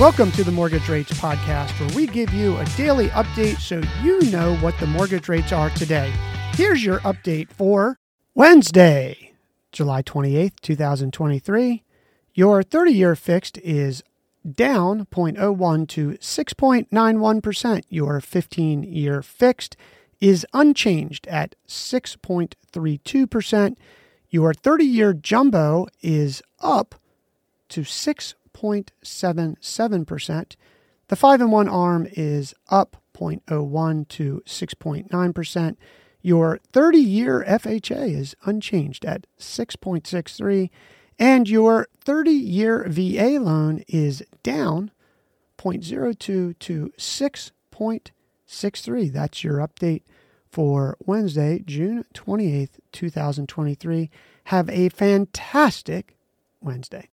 Welcome to the Mortgage Rates Podcast, where we give you a daily update so you know what the mortgage rates are today. Here's your update for Wednesday, July 28th, 2023. Your 30 year fixed is down 0.01 to 6.91%. Your 15 year fixed is unchanged at 6.32%. Your 30 year jumbo is up to 6.77%. The 5 and 1 arm is up 0.01 to 6.9%. Your 30 year FHA is unchanged at 6.63, and your 30 year VA loan is down 0.02 to 6.63. That's your update for Wednesday, June 28th, 2023. Have a fantastic Wednesday.